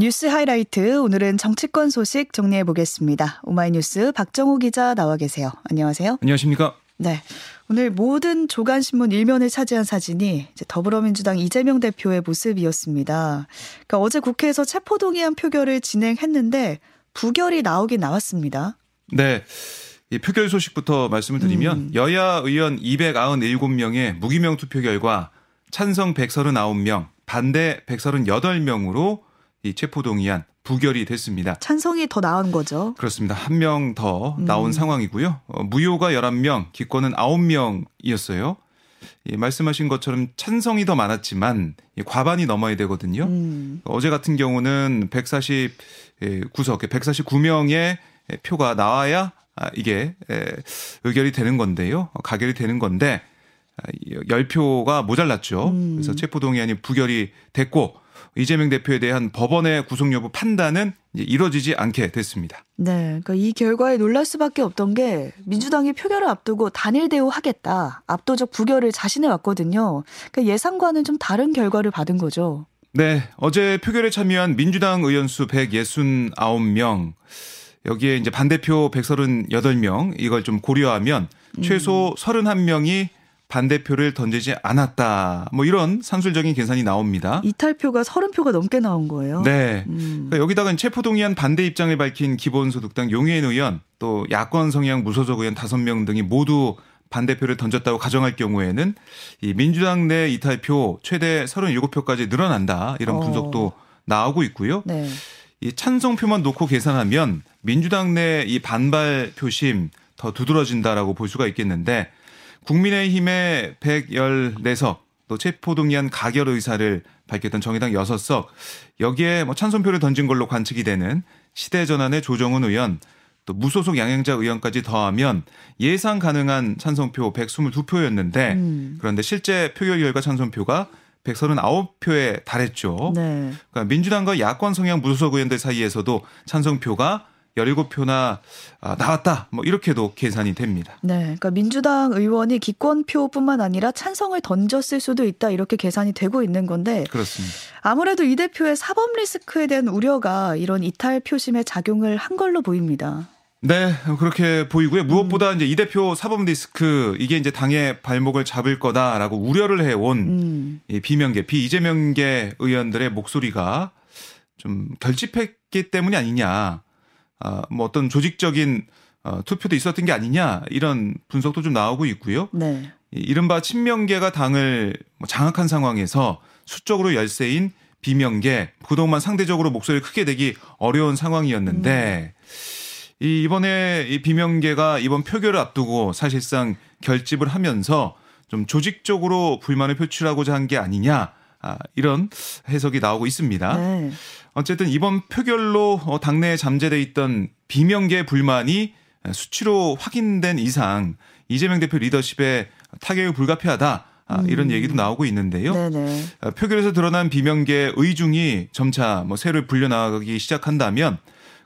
뉴스 하이라이트 오늘은 정치권 소식 정리해 보겠습니다. 오마이뉴스 박정호 기자 나와 계세요. 안녕하세요. 안녕하십니까? 네. 오늘 모든 조간 신문 일면을 차지한 사진이 더불어민주당 이재명 대표의 모습이었습니다. 그러니까 어제 국회에서 체포동의안 표결을 진행했는데 부결이 나오긴 나왔습니다. 네. 이 표결 소식부터 말씀을 드리면 음. 여야 의원 297명의 무기명 투표 결과 찬성 139명, 반대 138명으로 이 체포동의안 부결이 됐습니다. 찬성이 더 나은 거죠. 그렇습니다. 한 명 더 나온 음. 상황이고요. 어, 무효가 11명, 기권은 9명이었어요. 예, 말씀하신 것처럼 찬성이 더 많았지만 예, 과반이 넘어야 되거든요. 음. 어제 같은 경우는 140 예, 구석, 149명의 표가 나와야 아, 이게 에, 의결이 되는 건데요. 가결이 되는 건데 10표가 아, 모자랐죠. 음. 그래서 체포동의안이 부결이 됐고 이재명 대표에 대한 법원의 구속 여부 판단은 이제 이뤄지지 않게 됐습니다. 네. 그러니까 이 결과에 놀랄 수밖에 없던 게 민주당이 표결을 앞두고 단일 대우하겠다. 압도적 부결을 자신해 왔거든요. 그러니까 예상과는 좀 다른 결과를 받은 거죠. 네. 어제 표결에 참여한 민주당 의원 수 169명. 여기에 이제 반대표 138명 이걸 좀 고려하면 최소 음. 31명이 반대표를 던지지 않았다. 뭐 이런 산술적인 계산이 나옵니다. 이탈표가 30표가 넘게 나온 거예요. 네. 음. 그러니까 여기다가 체포동의안 반대 입장을 밝힌 기본소득당 용해인 의원 또 야권 성향 무소속 의원 5명 등이 모두 반대표를 던졌다고 가정할 경우에는 이 민주당 내 이탈표 최대 37표까지 늘어난다. 이런 어. 분석도 어. 나오고 있고요. 네. 이 찬성표만 놓고 계산하면 민주당 내 이 반발 표심 더 두드러진다라고 볼 수가 있겠는데 국민의힘의 114석 또 체포동의안 가결 의사를 밝혔던 정의당 6석 여기에 뭐 찬성표를 던진 걸로 관측이 되는 시대전환의 조정훈 의원 또 무소속 양행자 의원까지 더하면 예상 가능한 찬성표 122표였는데 음. 그런데 실제 표결 결과 찬성표가 139표에 달했죠. 네. 그러니까 민주당과 야권 성향 무소속 의원들 사이에서도 찬성표가 17표나 아, 나왔다. 뭐 이렇게도 계산이 됩니다. 네. 그러니까 민주당 의원이 기권표뿐만 아니라 찬성을 던졌을 수도 있다. 이렇게 계산이 되고 있는 건데 그렇습니다. 아무래도 이 대표의 사법 리스크에 대한 우려가 이런 이탈 표심에 작용을 한 걸로 보입니다. 네, 그렇게 보이고요. 무엇보다 음. 이제 이 대표 사법 리스크 이게 이제 당의 발목을 잡을 거다라고 우려를 해온 음. 이 비명계, 비이재명계 의원들의 목소리가 좀 결집했기 때문이 아니냐. 아, 뭐 어떤 조직적인 어, 투표도 있었던 게 아니냐 이런 분석도 좀 나오고 있고요. 네. 이른바 친명계가 당을 뭐 장악한 상황에서 수적으로 열세인 비명계 그동안 상대적으로 목소리를 크게 내기 어려운 상황이었는데 음. 이 이번에 이 비명계가 이번 표결을 앞두고 사실상 결집을 하면서 좀 조직적으로 불만을 표출하고자 한 게 아니냐 아, 이런 해석이 나오고 있습니다. 네. 어쨌든 이번 표결로 어, 당내에 잠재돼 있던 비명계 불만이 수치로 확인된 이상 이재명 대표 리더십에 타격이 불가피하다. 아, 이런 음. 얘기도 나오고 있는데요. 네네. 어, 표결에서 드러난 비명계 의중이 점차 뭐 새를 불려나가기 시작한다면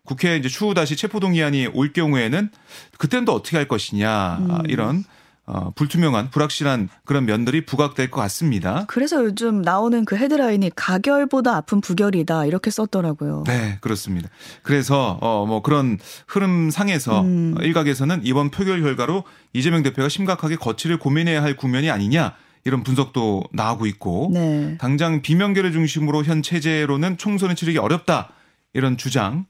국회에 이제 추후 다시 체포동의안이 올 경우에는 그때는 또 어떻게 할 것이냐 아, 음. 이런 어, 불투명한 불확실한 그런 면들이 부각될 것 같습니다. 그래서 요즘 나오는 그 헤드라인이 가결보다 아픈 부결이다 이렇게 썼더라고요. 네, 그렇습니다. 그래서 어, 뭐 그런 흐름 상에서 음. 일각에서는 이번 표결 결과로 이재명 대표가 심각하게 거취를 고민해야 할 국면이 아니냐 이런 분석도 나오고 있고 네. 당장 비명계를 중심으로 현 체제로는 총선을 치르기 어렵다 이런 주장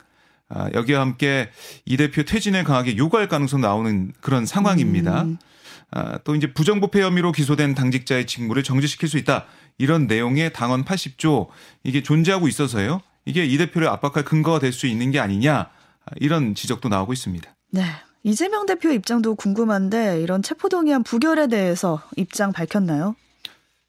아, 여기와 함께 이 대표 퇴진을 강하게 요구할 가능성 나오는 그런 상황입니다. 음. 아, 또 이제 부정부패 혐의로 기소된 당직자의 직무를 정지시킬 수 있다. 이런 내용의 당원 80조 이게 존재하고 있어서요. 이게 이 대표를 압박할 근거가 될 수 있는 게 아니냐 아, 이런 지적도 나오고 있습니다. 네. 이재명 대표 입장도 궁금한데 이런 체포동의안 부결에 대해서 입장 밝혔나요?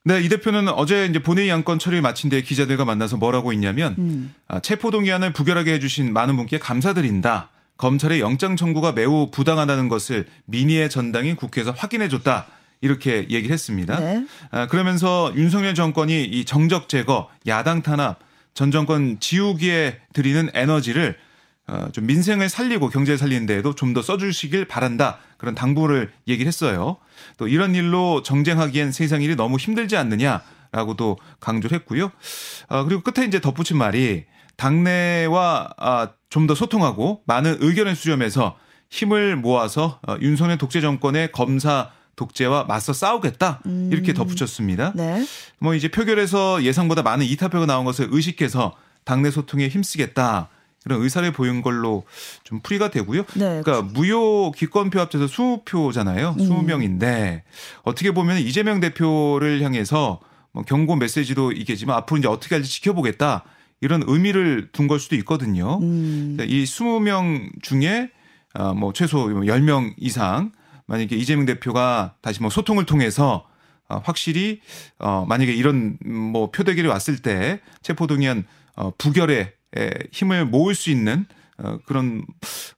네, 이 대표는 어제 이제 본회의 안건 처리를 마친 뒤에 기자들과 만나서 뭐라고 했냐면 음. 아, 체포동의안을 부결하게 해주신 많은 분께 감사드린다. 검찰의 영장 청구가 매우 부당하다는 것을 민의의 전당인 국회에서 확인해 줬다. 이렇게 얘기를 했습니다. 네. 아, 그러면서 윤석열 정권이 이 정적 제거, 야당 탄압, 전 정권 지우기에 드리는 에너지를 어, 좀 민생을 살리고 경제를 살리는 데에도 좀 더 써주시길 바란다. 그런 당부를 얘기를 했어요. 또 이런 일로 정쟁하기엔 세상 일이 너무 힘들지 않느냐 라고도 강조를 했고요. 어, 그리고 끝에 이제 덧붙인 말이 당내와 아, 좀 더 소통하고 많은 의견을 수렴해서 힘을 모아서 어, 윤석열 독재 정권의 검사 독재와 맞서 싸우겠다 음. 이렇게 덧붙였습니다. 네. 뭐 이제 표결에서 예상보다 많은 이탈표가 나온 것을 의식해서 당내 소통에 힘쓰겠다 이런 의사를 보인 걸로 좀 풀이가 되고요. 네. 그러니까 무효 기권표 합쳐서 20표잖아요. 음. 20명인데 어떻게 보면 이재명 대표를 향해서 뭐 경고 메시지도 있겠지만 앞으로 이제 어떻게 할지 지켜보겠다 이런 의미를 둔 걸 수도 있거든요. 음. 이 20명 중에 어, 뭐 최소 10명 이상 만약에 이재명 대표가 다시 뭐 소통을 통해서 어, 확실히 어, 만약에 이런 뭐 표대결이 왔을 때 체포동의안 어, 부결에 에, 힘을 모을 수 있는 어, 그런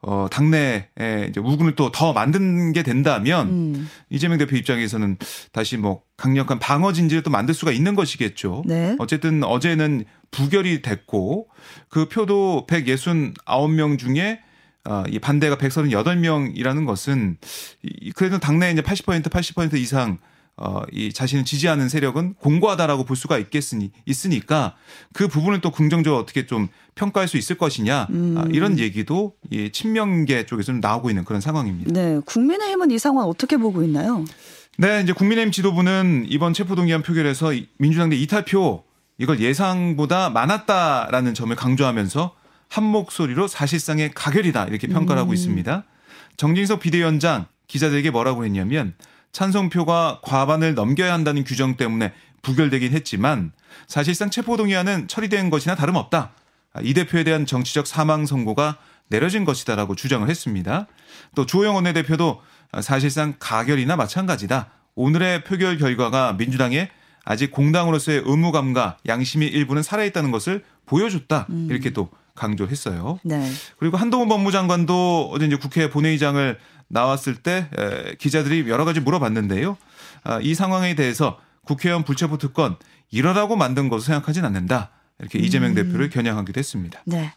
어, 당내에 이제 우군을 또 더 만든 게 된다면 음. 이재명 대표 입장에서는 다시 뭐 강력한 방어 진지를 또 만들 수가 있는 것이겠죠. 네. 어쨌든 어제는 부결이 됐고 그 표도 169명 중에 어, 이 반대가 138명이라는 것은 이- 그래도 당내 이제 80% 80% 이상 어, 이 자신을 지지하는 세력은 공고하다라고 볼 수가 있겠으니 있으니까 그 부분을 또 긍정적으로 어떻게 좀 평가할 수 있을 것이냐 아, 이런 얘기도 이 친명계 쪽에서 좀 나오고 있는 그런 상황입니다. 네. 국민의힘은 이 상황 어떻게 보고 있나요? 네, 이제 국민의힘 지도부는 이번 체포동의안 표결에서 이- 민주당 내 이탈표 이걸 예상보다 많았다라는 점을 강조하면서 한 목소리로 사실상의 가결이다 이렇게 평가를 하고 있습니다. 정진석 비대위원장 기자들에게 뭐라고 했냐면 찬성표가 과반을 넘겨야 한다는 규정 때문에 부결되긴 했지만 사실상 체포동의안은 처리된 것이나 다름없다. 아, 이 대표에 대한 정치적 사망 선고가 내려진 것이다라고 주장을 했습니다. 또 주호영 원내대표도 아, 사실상 가결이나 마찬가지다. 오늘의 표결 결과가 민주당의 아직 공당으로서의 의무감과 양심의 일부는 살아있다는 것을 보여줬다. 이렇게 또 강조했어요. 네. 그리고 한동훈 법무장관도 어제 이제 국회 본회의장을 나왔을 때 에, 기자들이 여러 가지 물어봤는데요. 아, 이 상황에 대해서 국회의원 불체포 특권 이러라고 만든 것으로 생각하진 않는다. 이렇게 이재명 대표를 겨냥하기도 했습니다. 네.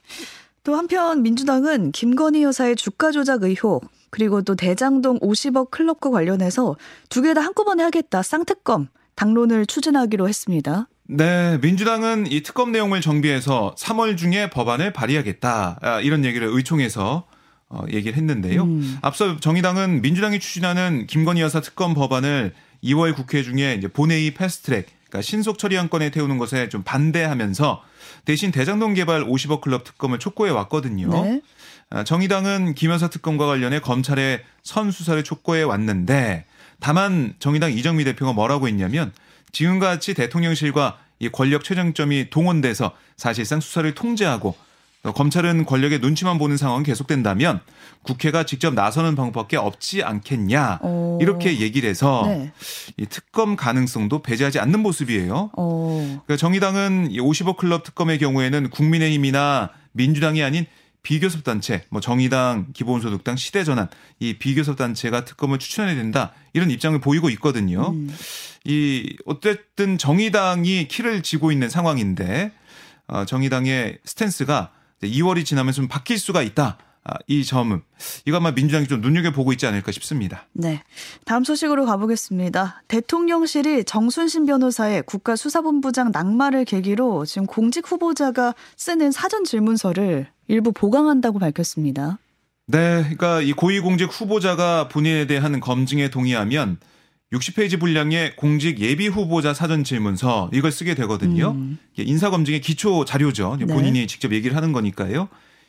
또 한편 민주당은 김건희 여사의 주가 조작 의혹 그리고 또 대장동 50억 클럽과 관련해서 두 개 다 한꺼번에 하겠다 쌍특검 당론을 추진하기로 했습니다. 네, 민주당은 이 특검 내용을 정비해서 3월 중에 법안을 발의하겠다. 아, 이런 얘기를 의총에서 어, 얘기를 했는데요. 음. 앞서 정의당은 민주당이 추진하는 김건희 여사 특검 법안을 2월 국회 중에 이제 본회의 패스트트랙, 그러니까 신속 처리안건에 태우는 것에 좀 반대하면서 대신 대장동 개발 50억 클럽 특검을 촉구해 왔거든요. 네. 아, 정의당은 김 여사 특검과 관련해 검찰의 선수사를 촉구해 왔는데 다만 정의당 이정미 대표가 뭐라고 했냐면 지금과 같이 대통령실과 이 권력 최정점이 동원돼서 사실상 수사를 통제하고 어, 검찰은 권력의 눈치만 보는 상황이 계속된다면 국회가 직접 나서는 방법밖에 없지 않겠냐 어. 이렇게 얘기를 해서 네. 이 특검 가능성도 배제하지 않는 모습이에요. 어. 그러니까 정의당은 이 50억 클럽 특검의 경우에는 국민의힘이나 민주당이 아닌 비교섭 단체, 뭐 정의당, 기본소득당, 시대전환 이 비교섭 단체가 특검을 추천해야 된다 이런 입장을 보이고 있거든요. 음. 이 어쨌든 정의당이 키를 쥐고 있는 상황인데 어, 정의당의 스탠스가 2월이 지나면 좀 바뀔 수가 있다. 아, 이 점은 이거 아마 민주당이 좀 눈여겨 보고 있지 않을까 싶습니다. 네. 다음 소식으로 가보겠습니다. 대통령실이 정순신 변호사의 국가수사본부장 낙마를 계기로 지금 공직 후보자가 쓰는 사전 질문서를 일부 보강한다고 밝혔습니다. 네, 그러니까 이 고위공직 후보자가 본인에 대한 검증에 동의하면 60페이지 분량의 공직 예비 후보자 사전 질문서 이걸 쓰게 되거든요. 음. 인사 검증의 기초 자료죠. 네. 본인이 직접 얘기를 하는 거니까요.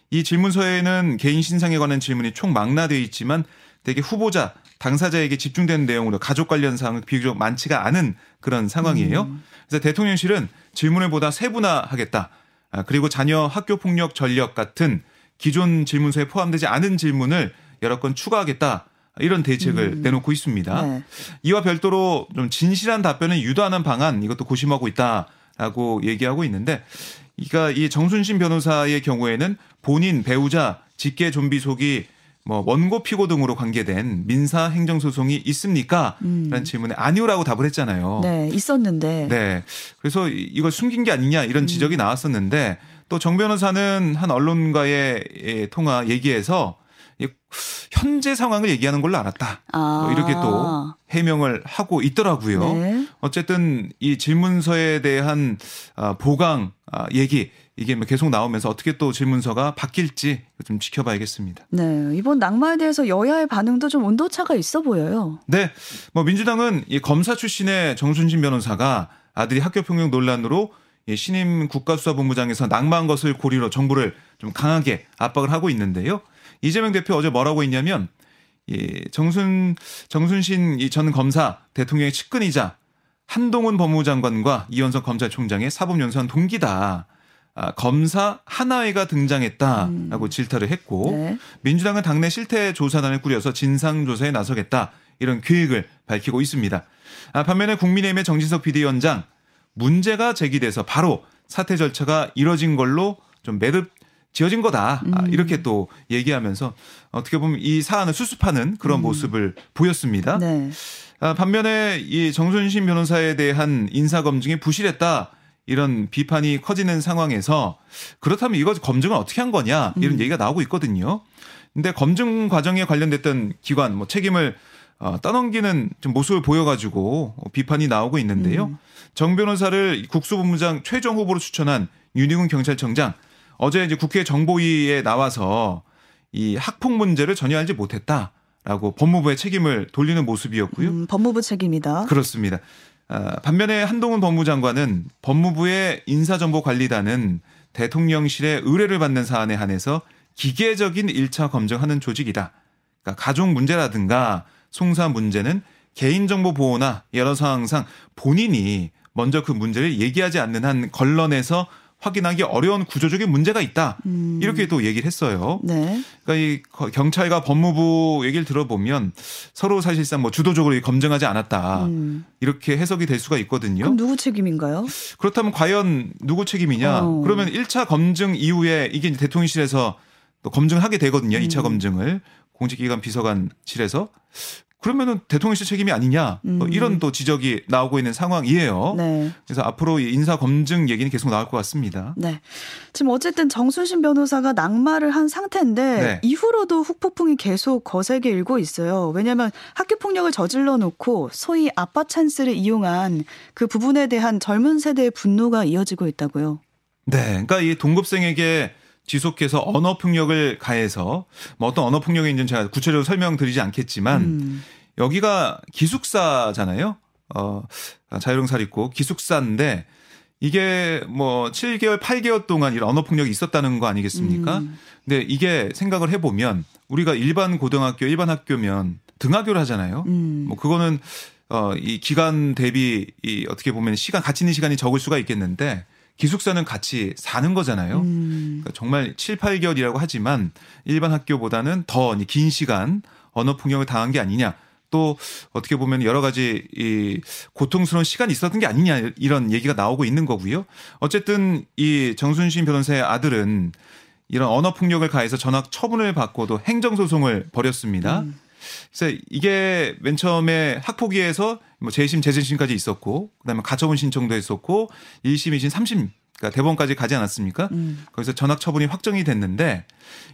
이 질문서에는 개인 신상에 관한 질문이 총 망라되어 있지만 되게 후보자 당사자에게 집중되는 내용으로 가족 관련 사항은 비교적 많지가 않은 그런 상황이에요. 음. 그래서 대통령실은 질문을 보다 세분화하겠다. 아, 그리고 자녀 학교 폭력 전력 같은 기존 질문서에 포함되지 않은 질문을 여러 건 추가하겠다. 이런 대책을 내놓고 있습니다. 네. 이와 별도로 좀 진실한 답변을 유도하는 방안 이것도 고심하고 있다라고 얘기하고 있는데 그러니까 이 정순신 변호사의 경우에는 본인 배우자 직계 좀비 속이 뭐 원고 피고 등으로 관계된 민사 행정 소송이 있습니까? 라는 질문에 아니오라고 답을 했잖아요. 음. 네, 있었는데. 네. 그래서 이- 이걸 숨긴 게 아니냐 이런 지적이 나왔었는데 또 정 변호사는 한 언론과의 예, 통화 얘기에서 현재 상황을 얘기하는 걸로 알았다. 아. 뭐 이렇게 또 해명을 하고 있더라고요. 네. 어쨌든 이 질문서에 대한 아, 보강 아, 얘기 이게 뭐 계속 나오면서 어떻게 또 질문서가 바뀔지 좀 지켜봐야겠습니다. 네. 이번 낙마에 대해서 여야의 반응도 좀 온도차가 있어 보여요. 네. 뭐 민주당은 이 검사 출신의 정순신 변호사가 아들이 학교 폭력 논란으로 신임 국가수사본부장에서 낙마한 것을 고리로 정부를 좀 강하게 압박을 하고 있는데요. 이재명 대표 어제 뭐라고 했냐면 이 정순 정순신 이전 검사 대통령의 측근이자 한동훈 법무장관과 이현석 검찰총장의 사법연수원 동기다. 아, 검사 하나회가 등장했다라고 음. 질타를 했고 네. 민주당은 당내 실태 조사단을 꾸려서 진상 조사에 나서겠다 이런 계획을 밝히고 있습니다. 아, 반면에 국민의힘의 정진석 비대위원장 문제가 제기돼서 바로 사퇴 절차가 이뤄진 걸로 좀 매듭 지어진 거다. 아, 음. 이렇게 또 얘기하면서 어떻게 보면 이 사안을 수습하는 그런 음. 모습을 보였습니다. 네. 아, 반면에 이 정순신 변호사에 대한 인사 검증이 부실했다. 이런 비판이 커지는 상황에서 그렇다면 이거 검증을 어떻게 한 거냐 이런 음. 얘기가 나오고 있거든요. 근데 검증 과정에 관련됐던 기관 뭐 책임을 어, 떠넘기는 좀 모습을 보여가지고 비판이 나오고 있는데요. 음. 정 변호사를 국수본부장 최종 후보로 추천한 윤희군 경찰청장 어제 이제 국회 정보위에 나와서 이 학폭 문제를 전혀 알지 못했다 라고 법무부의 책임을 돌리는 모습이었고요. 음, 법무부 책임이다. 그렇습니다. 아, 반면에 한동훈 법무장관은 법무부의 인사정보관리단은 대통령실의 의뢰를 받는 사안에 한해서 기계적인 1차 검증하는 조직이다. 그러니까 가족 문제라든가 송사 문제는 개인정보 보호나 여러 상황상 본인이 먼저 그 문제를 얘기하지 않는 한 걸러내서 확인하기 어려운 구조적인 문제가 있다. 음. 이렇게 또 얘기를 했어요. 네. 그러니까 이 경찰과 법무부 얘기를 들어보면 서로 사실상 뭐 주도적으로 검증하지 않았다. 음. 이렇게 해석이 될 수가 있거든요. 그럼 누구 책임인가요? 그렇다면 과연 누구 책임이냐? 어. 그러면 1차 검증 이후에 이게 대통령실에서 또 검증을 하게 되거든요. 음. 2차 검증을 공직기관 비서관실에서 그러면은 대통령실 책임이 아니냐 뭐 음. 이런 또 지적이 나오고 있는 상황이에요. 네. 그래서 앞으로 인사 검증 얘기는 계속 나올 것 같습니다. 네. 지금 어쨌든 정순신 변호사가 낙마를 한 상태인데 네. 이후로도 후폭풍이 계속 거세게 일고 있어요. 왜냐하면 학교 폭력을 저질러 놓고 소위 아빠 찬스를 이용한 그 부분에 대한 젊은 세대의 분노가 이어지고 있다고요. 네. 그러니까 이 동급생에게 지속해서 언어 폭력을 가해서 뭐 어떤 언어 폭력인지는 제가 구체적으로 설명드리지 않겠지만 음. 여기가 기숙사잖아요. 어, 자유롱사립고 기숙사인데 이게 뭐 7개월, 8개월 동안 이런 언어 폭력이 있었다는 거 아니겠습니까? 음. 근데 이게 생각을 해 보면 우리가 일반 고등학교, 일반 학교면 등하교를 하잖아요. 음. 뭐 그거는 어, 이 기간 대비 이 어떻게 보면 시간, 같이 있는 시간이 적을 수가 있겠는데 기숙사는 같이 사는 거잖아요. 음. 그러니까 정말 7, 8개월이라고 하지만 일반 학교보다는 더 긴 시간 언어 폭력을 당한 게 아니냐. 또 어떻게 보면 여러 가지 이 고통스러운 시간이 있었던 게 아니냐 이런 얘기가 나오고 있는 거고요. 어쨌든 이 정순신 변호사의 아들은 이런 언어 폭력을 가해서 전학 처분을 받고도 행정 소송을 벌였습니다. 음. 그래서 이게 맨 처음에 학폭위에서 뭐 재심, 재심심까지 있었고, 그다음에 가처분 신청도 했었고, 1심, 2심, 3심 그러니까 대법원까지 가지 않았습니까? 음. 거기서 전학 처분이 확정이 됐는데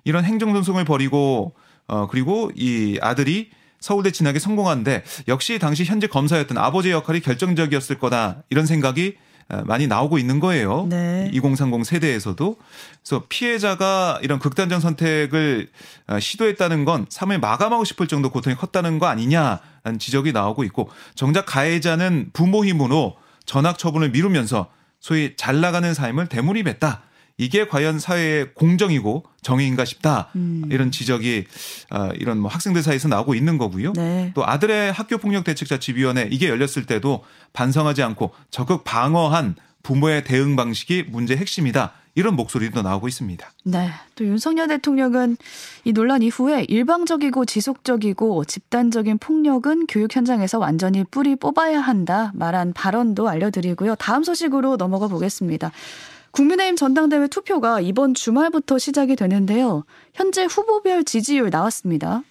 이런 행정 소송을 벌이고 어 그리고 이 아들이 서울대 진학에 성공한데 역시 당시 현재 검사였던 아버지의 역할이 결정적이었을 거다 이런 생각이 어, 많이 나오고 있는 거예요. 네. 2030 세대에서도. 그래서 피해자가 이런 극단적 선택을 어, 시도했다는 건 삶을 마감하고 싶을 정도 고통이 컸다는 거 아니냐라는 지적이 나오고 있고 정작 가해자는 부모 힘으로 전학 처분을 미루면서 소위 잘 나가는 삶을 대물림했다. 이게 과연 사회의 공정이고 정의인가 싶다 음. 이런 지적이 어, 이런 뭐 학생들 사이에서 나오고 있는 거고요. 네. 또 아들의 학교 폭력 대책 자치위원회 이게 열렸을 때도 반성하지 않고 적극 방어한 부모의 대응 방식이 문제 핵심이다. 이런 목소리도 나오고 있습니다. 네. 또 윤석열 대통령은 이 논란 이후에 일방적이고 지속적이고 집단적인 폭력은 교육 현장에서 완전히 뿌리 뽑아야 한다 말한 발언도 알려드리고요. 다음 소식으로 넘어가 보겠습니다. 국민의힘 전당대회 투표가 이번 주말부터 시작이 되는데요. 현재 후보별 지지율 나왔습니다.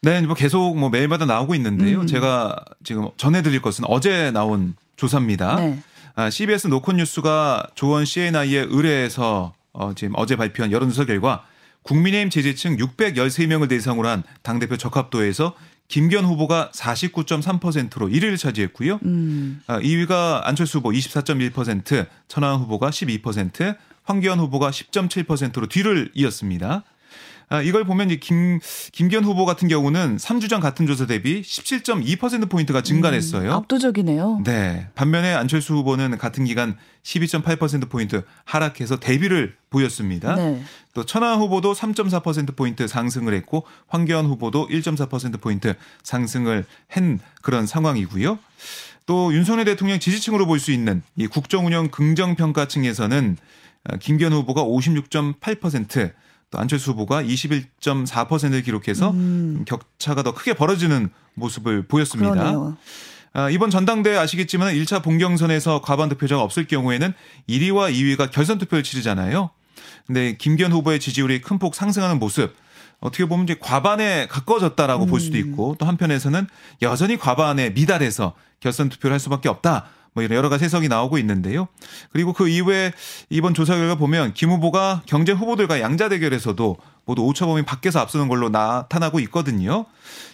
네, 뭐 계속 뭐 매일마다 나오고 있는데요. 음. 제가 지금 전해드릴 것은 어제 나온 조사입니다. 네. 아, CBS 노컷뉴스가 조원 CNI에 의뢰해서 어, 지금 어제 발표한 여론조사 결과 국민의힘 지지층 613명을 대상으로 한 당대표 적합도에서 김기현 후보가 49.3%로 1위를 차지했고요. 음. 2위가 안철수 후보 24.1%, 천하람 후보가 12%, 황교안 후보가 10.7%로 뒤를 이었습니다. 아, 이걸 보면 김, 김기현 후보 같은 경우는 3주 전 같은 조사 대비 17.2%포인트가 증가했어요. 음, 압도적이네요. 네. 반면에 안철수 후보는 같은 기간 12.8%포인트 하락해서 대비를 보였습니다. 네. 또 천하 후보도 3.4%포인트 상승을 했고 황교안 후보도 1.4%포인트 상승을 한 그런 상황이고요. 또 윤석열 대통령 지지층으로 볼 수 있는 이 국정운영 긍정평가층에서는 김기현 후보가 56.8%, 또 안철수 후보가 21.4%를 기록해서 음. 격차가 더 크게 벌어지는 모습을 보였습니다. 그러네요. 아, 이번 전당대회 아시겠지만 1차 본경선에서 과반 득표자가 없을 경우에는 1위와 2위가 결선 투표를 치르잖아요. 근데 김기현 후보의 지지율이 큰 폭 상승하는 모습 어떻게 보면 이제 과반에 가까워졌다라고 음. 볼 수도 음. 있고 또 한편에서는 여전히 과반에 미달해서 결선 투표를 할 수밖에 없다. 뭐 이런 여러 가지 해석이 나오고 있는데요. 그리고 그 이후에 이번 조사 결과 보면 김 후보가 경제 후보들과 양자 대결에서도 모두 오차 범위 밖에서 앞서는 걸로 나타나고 있거든요.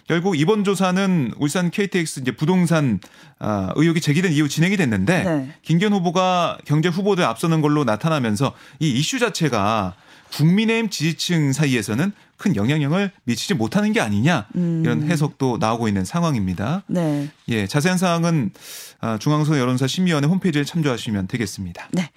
결국 이번 조사는 울산 KTX 이제 부동산 아, 의혹이 제기된 이후 진행이 됐는데 네. 김기현 후보가 경제 후보들 앞서는 걸로 나타나면서 이 이슈 자체가 국민의힘 지지층 사이에서는 큰 영향력을 미치지 못하는 게 아니냐 이런 음. 해석도 나오고 있는 상황입니다. 네. 예, 자세한 사항은 아, 중앙선거 여론조사 심의위원회 홈페이지에 참조하시면 되겠습니다. 네.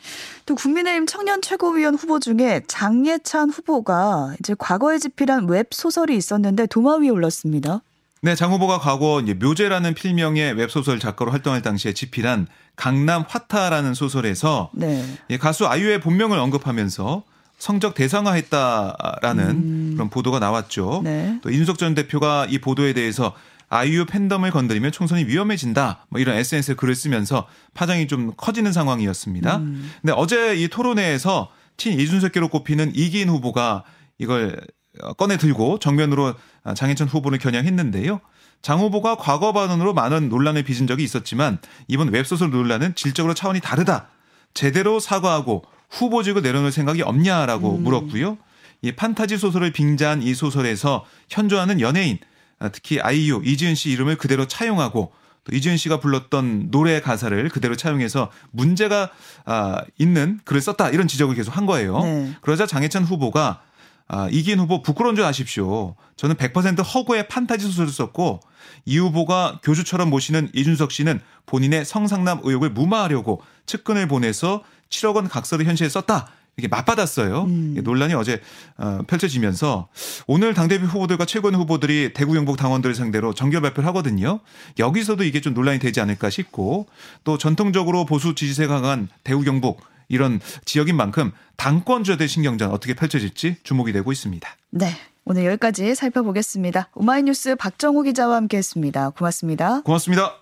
또 국민의힘 청년 최고위원 후보 중에 장예찬 후보가 이제 과거에 집필한 웹 소설이 있었는데 도마 위에 올랐습니다. 네, 장 후보가 과거 묘재라는 필명의 웹소설 작가로 활동할 당시에 집필한 강남 화타라는 소설에서 네. 가수 아이유의 본명을 언급하면서 성적 대상화했다라는 음. 그런 보도가 나왔죠. 네. 또 이준석 전 대표가 이 보도에 대해서 아이유 팬덤을 건드리면 총선이 위험해진다. 뭐 이런 SNS에 글을 쓰면서 파장이 좀 커지는 상황이었습니다. 음. 근데 어제 이 토론회에서 친 이준석계로 꼽히는 이기인 후보가 이걸 꺼내 들고 정면으로 장혜천 후보를 겨냥했는데요. 장 후보가 과거 발언으로 많은 논란을 빚은 적이 있었지만 이번 웹소설 논란은 질적으로 차원이 다르다. 제대로 사과하고 후보직을 내려놓을 생각이 없냐라고 음. 물었고요. 이 판타지 소설을 빙자한 이 소설에서 현존하는 연예인, 아, 특히 아이유, 이지은 씨 이름을 그대로 차용하고 또 이지은 씨가 불렀던 노래 가사를 그대로 차용해서 문제가 아, 있는 글을 썼다 이런 지적을 계속 한 거예요. 네. 그러자 장예찬 후보가 아, 이기인 후보 부끄러운 줄 아십시오. 저는 100% 허구의 판타지 소설을 썼고 이 후보가 교주처럼 모시는 이준석 씨는 본인의 성상남 의혹을 무마하려고 측근을 보내서 7억 원 각서를 현실에 썼다. 이게 맞받았어요. 음. 논란이 어제 어, 펼쳐지면서 오늘 당대표 후보들과 최고위 후보들이 대구 영북 당원들을 상대로 정결 발표를 하거든요. 여기서도 이게 좀 논란이 되지 않을까 싶고 또 전통적으로 보수 지지세가 강한 대구 경북 이런 지역인 만큼 당권주자들 신경전 어떻게 펼쳐질지 주목이 되고 있습니다. 네. 오늘 여기까지 살펴보겠습니다. 오마이뉴스 박정호 기자와 함께했습니다. 고맙습니다. 고맙습니다.